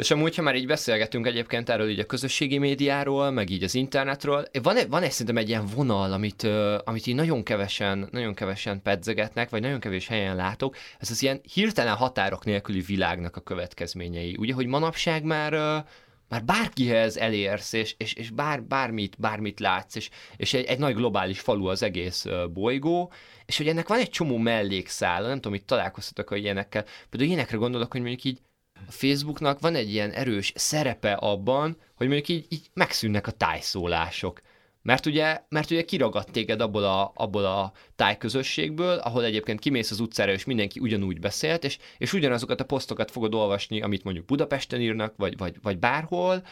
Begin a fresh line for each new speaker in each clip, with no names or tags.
És amúgy, ha már így beszélgetünk egyébként erről így a közösségi médiáról, meg így az internetről, van, egy, van egy szerintem egy ilyen vonal, amit, amit így nagyon kevesen, nagyon kevesen pedzegetnek, vagy nagyon kevés helyen látok, ez az ilyen hirtelen határok nélküli világnak a következményei. Ugye, hogy manapság már már bárkihez elérsz, és, és, és bár, bármit, bármit látsz, és, és egy, egy nagy globális falu az egész bolygó, és hogy ennek van egy csomó mellékszál, nem tudom, hogy találkoztatok a ilyenekkel. Például ilyenekre gondolok, hogy mondjuk így a Facebooknak van egy ilyen erős szerepe abban, hogy mondjuk így, így megszűnnek a tájszólások. Mert ugye, mert ugye kiragadt téged abból a, abból a tájközösségből, ahol egyébként kimész az utcára, és mindenki ugyanúgy beszélt, és, és ugyanazokat a posztokat fogod olvasni, amit mondjuk Budapesten írnak, vagy, vagy, vagy bárhol,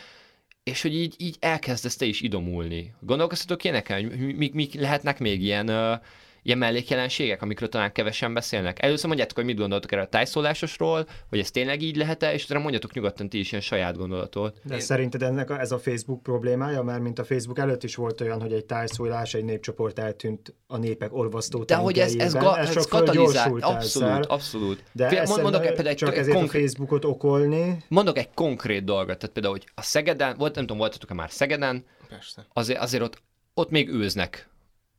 és hogy így, így elkezdesz te is idomulni. Gondolkoztatok ilyeneken, hogy mik, mik lehetnek még ilyen uh, ilyen mellékjelenségek, amikről talán kevesen beszélnek. Először mondjátok, hogy mit gondoltok erre a tájszólásosról, hogy ez tényleg így lehet-e, és utána mondjatok nyugodtan ti is ilyen saját gondolatot.
De Én... szerinted ennek a, ez a Facebook problémája? Mert mint a Facebook előtt is volt olyan, hogy egy tájszólás, egy népcsoport eltűnt a népek olvasztó
De hogy ez, ez, ga, ez, ez katalizált, abszolút, elszer. abszolút.
De Fél, mond, mondok például egy csak ezért konkrét, a Facebookot okolni.
Mondok egy konkrét dolgot, tehát például, hogy a Szegeden, volt, nem tudom, voltatok-e már Szegeden, Persze. Azért, azért ott, ott még őznek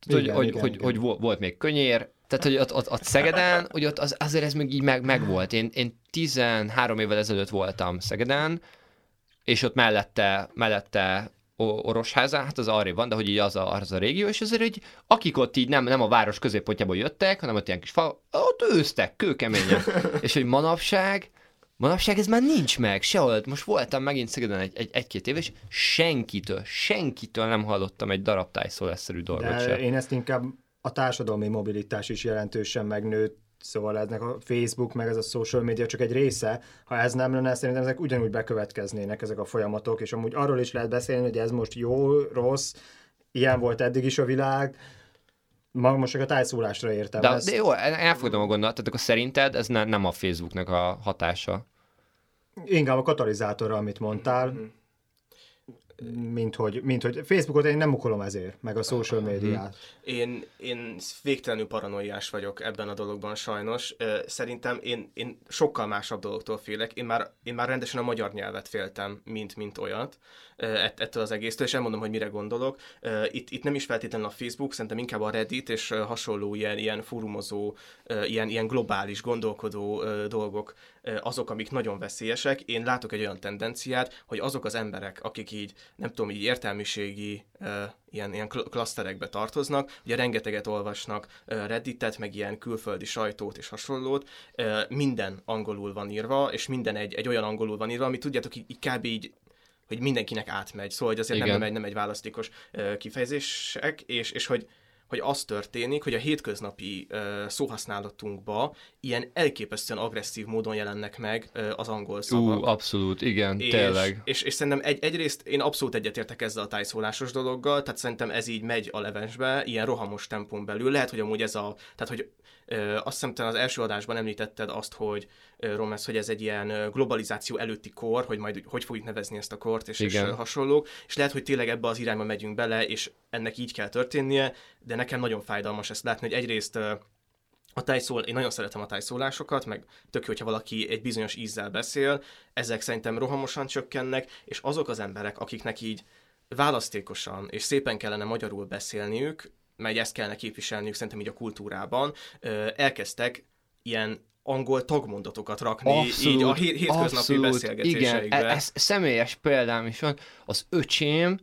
tehát, igen, hogy, igen, hogy, igen. hogy, volt még könyér, tehát, hogy ott, ott, ott Szegeden, hogy ott az, azért ez még így meg, meg volt. Én, én 13 évvel ezelőtt voltam Szegeden, és ott mellette, mellette Orosháza, hát az arra van, de hogy így az a, az a régió, és azért, hogy akik ott így nem, nem a város középpontjából jöttek, hanem ott ilyen kis fa, ott őztek, kőkeményen. és hogy manapság, Manapság ez már nincs meg, sehol. Most voltam megint Szegeden egy, egy, egy-két év, és senkitől, senkitől nem hallottam egy darab tájszólásszerű dolgot
De sem. Én ezt inkább a társadalmi mobilitás is jelentősen megnőtt, Szóval eznek a Facebook, meg ez a social media csak egy része. Ha ez nem lenne, szerintem ezek ugyanúgy bekövetkeznének ezek a folyamatok, és amúgy arról is lehet beszélni, hogy ez most jó, rossz, ilyen volt eddig is a világ, Ma most csak a tájszólásra értem.
De, ezt. de jó, elfogadom a gondolatot, tehát akkor szerinted ez ne, nem a Facebooknak a hatása?
Inkább a katalizátorra, amit mondtál. Mm-hmm mint hogy, mint hogy Facebookot én nem ukolom ezért, meg a social médiát.
Én, én végtelenül paranoiás vagyok ebben a dologban sajnos. Szerintem én, én sokkal másabb dologtól félek. Én már, én már rendesen a magyar nyelvet féltem, mint, mint olyat ettől az egésztől, és elmondom, hogy mire gondolok. Itt, itt nem is feltétlenül a Facebook, szerintem inkább a Reddit és hasonló ilyen, ilyen fórumozó, ilyen, ilyen globális gondolkodó dolgok azok, amik nagyon veszélyesek. Én látok egy olyan tendenciát, hogy azok az emberek, akik így, nem tudom, így értelmiségi ilyen, ilyen klaszterekbe tartoznak, ugye rengeteget olvasnak Redditet, meg ilyen külföldi sajtót és hasonlót, minden angolul van írva, és minden egy, egy olyan angolul van írva, ami tudjátok, így, így kb. így hogy mindenkinek átmegy, szóval hogy azért nem, nem, egy, nem egy választékos kifejezések, és, és hogy hogy az történik, hogy a hétköznapi uh, szóhasználatunkba ilyen elképesztően agresszív módon jelennek meg uh, az angol szavak.
Ú, abszolút, igen, és, tényleg.
És, és szerintem egy, egyrészt én abszolút egyetértek ezzel a tájszólásos dologgal, tehát szerintem ez így megy a levensbe, ilyen rohamos tempón belül. Lehet, hogy amúgy ez a, tehát hogy Ö, azt hiszem, te az első adásban említetted azt, hogy Romesz, hogy ez egy ilyen globalizáció előtti kor, hogy majd hogy fogjuk nevezni ezt a kort, és, és hasonlók, és lehet, hogy tényleg ebbe az irányba megyünk bele, és ennek így kell történnie, de nekem nagyon fájdalmas ezt látni, hogy egyrészt a tájszól, én nagyon szeretem a tájszólásokat, meg tök jó, hogyha valaki egy bizonyos ízzel beszél, ezek szerintem rohamosan csökkennek, és azok az emberek, akiknek így választékosan és szépen kellene magyarul beszélniük, mert ezt kellene képviselniük szerintem így a kultúrában, elkezdtek ilyen angol tagmondatokat rakni abszolút, így a hétköznapi abszolút, beszélgetéseikbe. Igen,
ez személyes példám is van. Az öcsém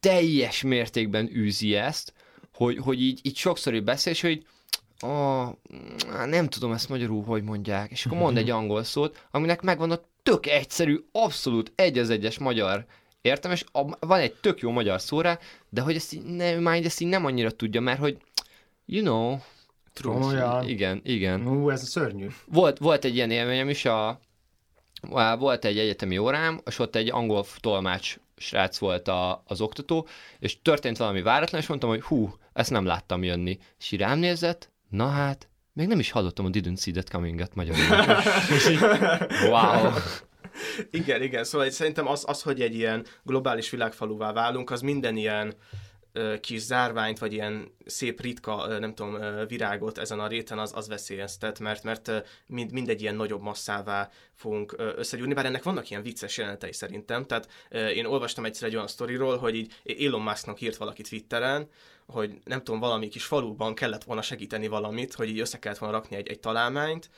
teljes mértékben űzi ezt, hogy, hogy így, így sokszor így beszél, és hogy a, nem tudom ezt magyarul, hogy mondják, és akkor mond egy angol szót, aminek megvan a tök egyszerű, abszolút egy az egyes magyar Értem, és a, van egy tök jó magyar szó rá, de hogy ezt így, ne, már ezt így nem annyira tudja, mert hogy, you know,
True. Olyan.
Igen, igen.
Ú, ez a szörnyű.
Volt, volt egy ilyen élményem is, a, volt egy egyetemi órám, és ott egy angol tolmács srác volt a, az oktató, és történt valami váratlan, és mondtam, hogy hú, ezt nem láttam jönni. És így rám nézett, na hát, még nem is hallottam a Didn't See That Coming-et magyarul. wow.
Igen, igen, szóval szerintem az, az, hogy egy ilyen globális világfaluvá válunk, az minden ilyen kis zárványt, vagy ilyen szép ritka, nem tudom, virágot ezen a réten, az, az veszélyeztet, mert, mert mind, mindegy ilyen nagyobb masszává fogunk összegyúrni, bár ennek vannak ilyen vicces jelenetei szerintem, tehát én olvastam egyszer egy olyan sztoriról, hogy így Elon Musknak írt valaki Twitteren, hogy nem tudom, valami kis faluban kellett volna segíteni valamit, hogy így össze kellett volna rakni egy, egy találmányt,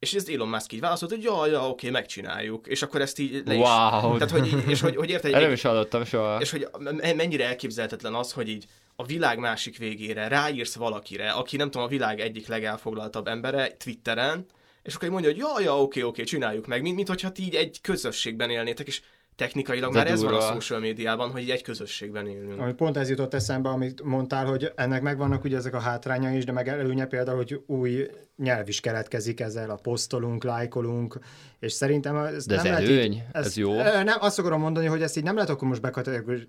és ez Elon Musk így válaszolt, hogy ja, ja, oké, megcsináljuk. És akkor ezt így le is...
Wow.
Tehát, hogy, és hogy, hogy érted?
Nem is hallottam soha.
És hogy mennyire elképzelhetetlen az, hogy így a világ másik végére ráírsz valakire, aki nem tudom, a világ egyik legelfoglaltabb embere Twitteren, és akkor mondja, hogy ja, ja, oké, oké, csináljuk meg, mint, mint hogyha ti így egy közösségben élnétek, és technikailag De már durva. ez van a social médiában, hogy egy közösségben élünk.
Ami pont ez jutott eszembe, amit mondtál, hogy ennek megvannak ugye ezek a hátrányai is, de meg előnye például, hogy új nyelv is keletkezik ezzel, a posztolunk, lájkolunk, és szerintem ez
De
nem
ez
lehet
előny?
Így,
ez, ez jó?
Nem, azt akarom mondani, hogy ezt így nem lehet akkor most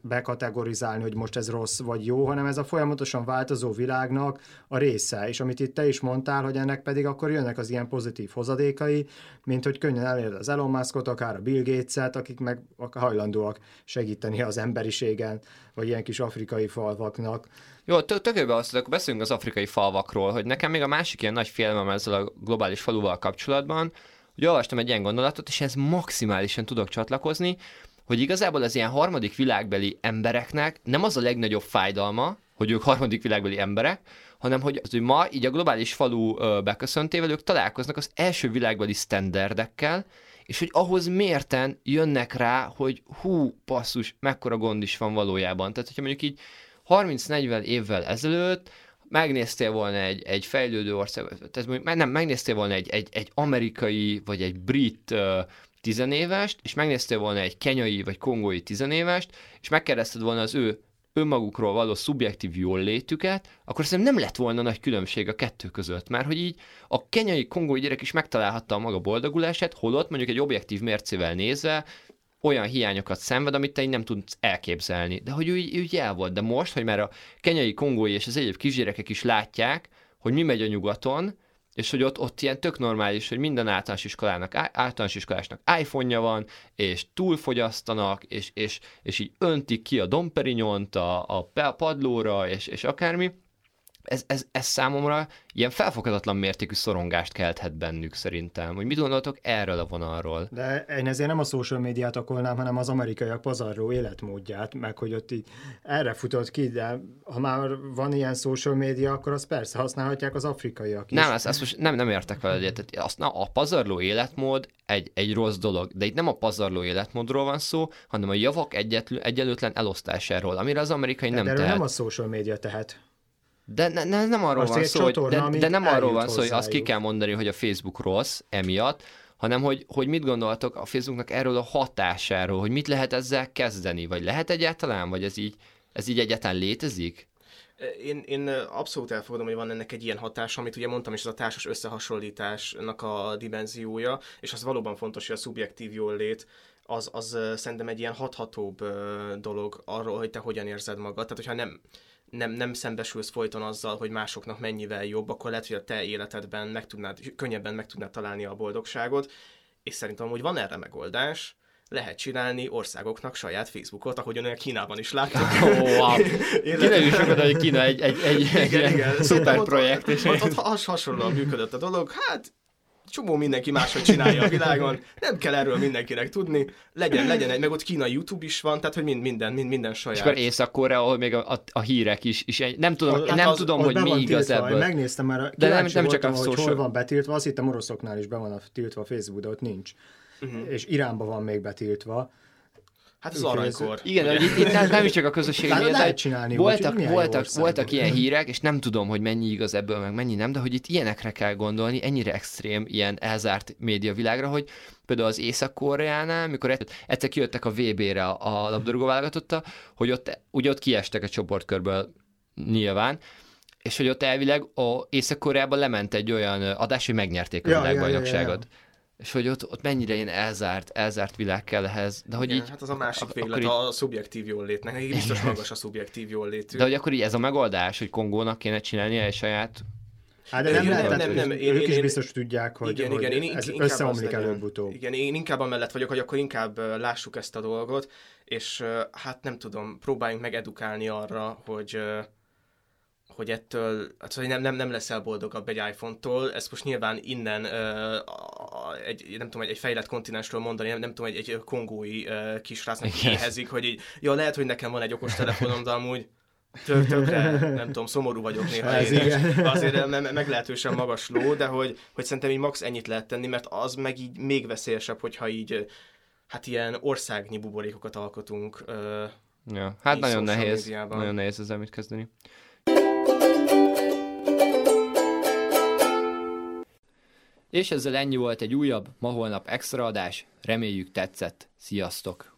bekategorizálni, hogy most ez rossz vagy jó, hanem ez a folyamatosan változó világnak a része, és amit itt te is mondtál, hogy ennek pedig akkor jönnek az ilyen pozitív hozadékai, mint hogy könnyen elér az Elon Muskot, akár a Bill Gates-et, akik meg hajlandóak segíteni az emberiségen, vagy ilyen kis afrikai falvaknak.
Jó, tökéletben azt, akkor beszélünk az afrikai falvakról, hogy nekem még a másik ilyen nagy félmem ezzel a globális faluval kapcsolatban, hogy olvastam egy ilyen gondolatot, és ez maximálisan tudok csatlakozni, hogy igazából az ilyen harmadik világbeli embereknek nem az a legnagyobb fájdalma, hogy ők harmadik világbeli emberek, hanem hogy, az, hogy ma így a globális falu beköszöntével ők találkoznak az első világbeli standardekkel, és hogy ahhoz mérten jönnek rá, hogy hú, passzus, mekkora gond is van valójában. Tehát, hogyha mondjuk így 30-40 évvel ezelőtt megnéztél volna egy, egy fejlődő ország, tehát nem, megnéztél volna egy, egy, egy amerikai vagy egy brit tizenévest, és megnéztél volna egy kenyai vagy kongói tizenévest, és megkérdezted volna az ő önmagukról való szubjektív jól létüket, akkor szerintem nem lett volna nagy különbség a kettő között, mert hogy így a kenyai kongói gyerek is megtalálhatta a maga boldogulását, holott mondjuk egy objektív mércével nézve olyan hiányokat szenved, amit te így nem tudsz elképzelni. De hogy ő így el volt. De most, hogy már a kenyai kongói és az egyéb kisgyerekek is látják, hogy mi megy a nyugaton, és hogy ott, ott ilyen tök normális, hogy minden általános iskolának, általános iskolásnak iPhone-ja van, és túlfogyasztanak, és, és, és így öntik ki a domperinyont a, a padlóra, és, és akármi, ez, ez, ez számomra ilyen felfoghatatlan mértékű szorongást kelthet bennük szerintem. Hogy mit gondoltok erről a vonalról?
De én ezért nem a social médiát akolnám, hanem az amerikaiak pazarló életmódját, meg hogy ott így erre futott ki, de ha már van ilyen social média, akkor azt persze használhatják az afrikaiak is.
Nem, ezt, ezt most nem, nem értek vele egyet. Azt, na, a pazarló életmód egy, egy rossz dolog, de itt nem a pazarló életmódról van szó, hanem a javak egyelőtlen elosztásáról, amire az amerikai de nem
de
tehet.
nem a social média tehet.
De ne, ne, nem arról van szó, csatorna, hogy, de, de nem arról van szó, hogy azt ki kell mondani, hogy a Facebook rossz emiatt, hanem hogy, hogy mit gondoltok a Facebooknak erről a hatásáról, hogy mit lehet ezzel kezdeni, vagy lehet egyáltalán, vagy ez így, ez így egyáltalán létezik?
Én, én abszolút elfogadom, hogy van ennek egy ilyen hatása, amit ugye mondtam is, ez a társas összehasonlításnak a dimenziója, és az valóban fontos, hogy a szubjektív jól lét az, az szerintem egy ilyen hathatóbb dolog arról, hogy te hogyan érzed magad. Tehát, hogyha nem, nem, nem szembesülsz folyton azzal, hogy másoknak mennyivel jobb, akkor lehet, hogy a te életedben meg tudnád, könnyebben meg tudnád találni a boldogságot, és szerintem hogy van erre megoldás, lehet csinálni országoknak saját Facebookot, ahogy olyan Kínában is láttuk.
Oh, wow. Kiderül sokat, hogy Kína egy, egy, egy, igen, egy igen. szuper projekt.
És... Ott, ott, ott hasonlóan működött a dolog. Hát csomó mindenki máshogy csinálja a világon, nem kell erről mindenkinek tudni, legyen, legyen egy, meg ott Kína YouTube is van, tehát hogy mind, minden, mind, minden saját.
És akkor Észak-Korea, ahol még a, a, a, hírek is, és nem tudom, hát nem az, tudom hogy mi igaz tiltva, ebből.
Megnéztem már, de nem, nem csak a hogy social... hol van betiltva, azt hittem oroszoknál is be van a tiltva a Facebook, de ott nincs. Uh-huh. És Iránban van még betiltva.
Hát az aranykor.
Igen, hogy itt, itt nem is csak a közösség lehet csinálni. Voltak, voltak, voltak, voltak ilyen hírek, és nem tudom, hogy mennyi igaz ebből, meg mennyi nem, de hogy itt ilyenekre kell gondolni, ennyire extrém, ilyen elzárt médiavilágra, hogy például az Észak-Koreánál, mikor egyszer kijöttek a VB-re a labdarúgó válogatotta, hogy ott, ugye ott kiestek a csoportkörből nyilván, és hogy ott elvileg a Észak-Koreában lement egy olyan adás, hogy megnyerték a ja, világbajnokságot. Ja, ja, ja és hogy ott, ott mennyire ilyen elzárt, elzárt világ kell ehhez. De hogy
Igen,
így,
hát az a másik ak- véglet, így... a szubjektív jól létnek. Biztos magas a szubjektív jól létű.
De hogy akkor így ez a megoldás, hogy Kongónak kéne csinálnia egy saját
Hát de nem,
Igen,
lehet,
nem,
tehát
nem, nem, én-
ők is
én-
biztos tudják, hogy,
igen,
hogy
igen, én
ez összeomlik előbb-utóbb.
Igen, én inkább amellett vagyok, hogy akkor inkább lássuk ezt a dolgot, és hát nem tudom, próbáljunk meg edukálni arra, hogy hogy ettől, hát, hogy nem, nem, nem leszel boldogabb egy iPhone-tól, ezt most nyilván innen egy, nem tudom, egy, egy fejlett kontinensről mondani, nem, nem tudom, egy, egy kongói ö, kisrácnak éhezik, hogy így, ja, lehet, hogy nekem van egy okos telefonom, de amúgy tök, tökre, nem tudom, szomorú vagyok néha
Ez
én
igen.
Azért me- me- meglehetősen magas ló, de hogy, hogy szerintem így max ennyit lehet tenni, mert az meg így még veszélyesebb, hogyha így ö, hát ilyen országnyi buborékokat alkotunk.
Ja, hát nagyon nehéz,
médiában.
nagyon nehéz ezzel mit kezdeni. És ezzel ennyi volt egy újabb, ma holnap extra adás. Reméljük tetszett. Sziasztok!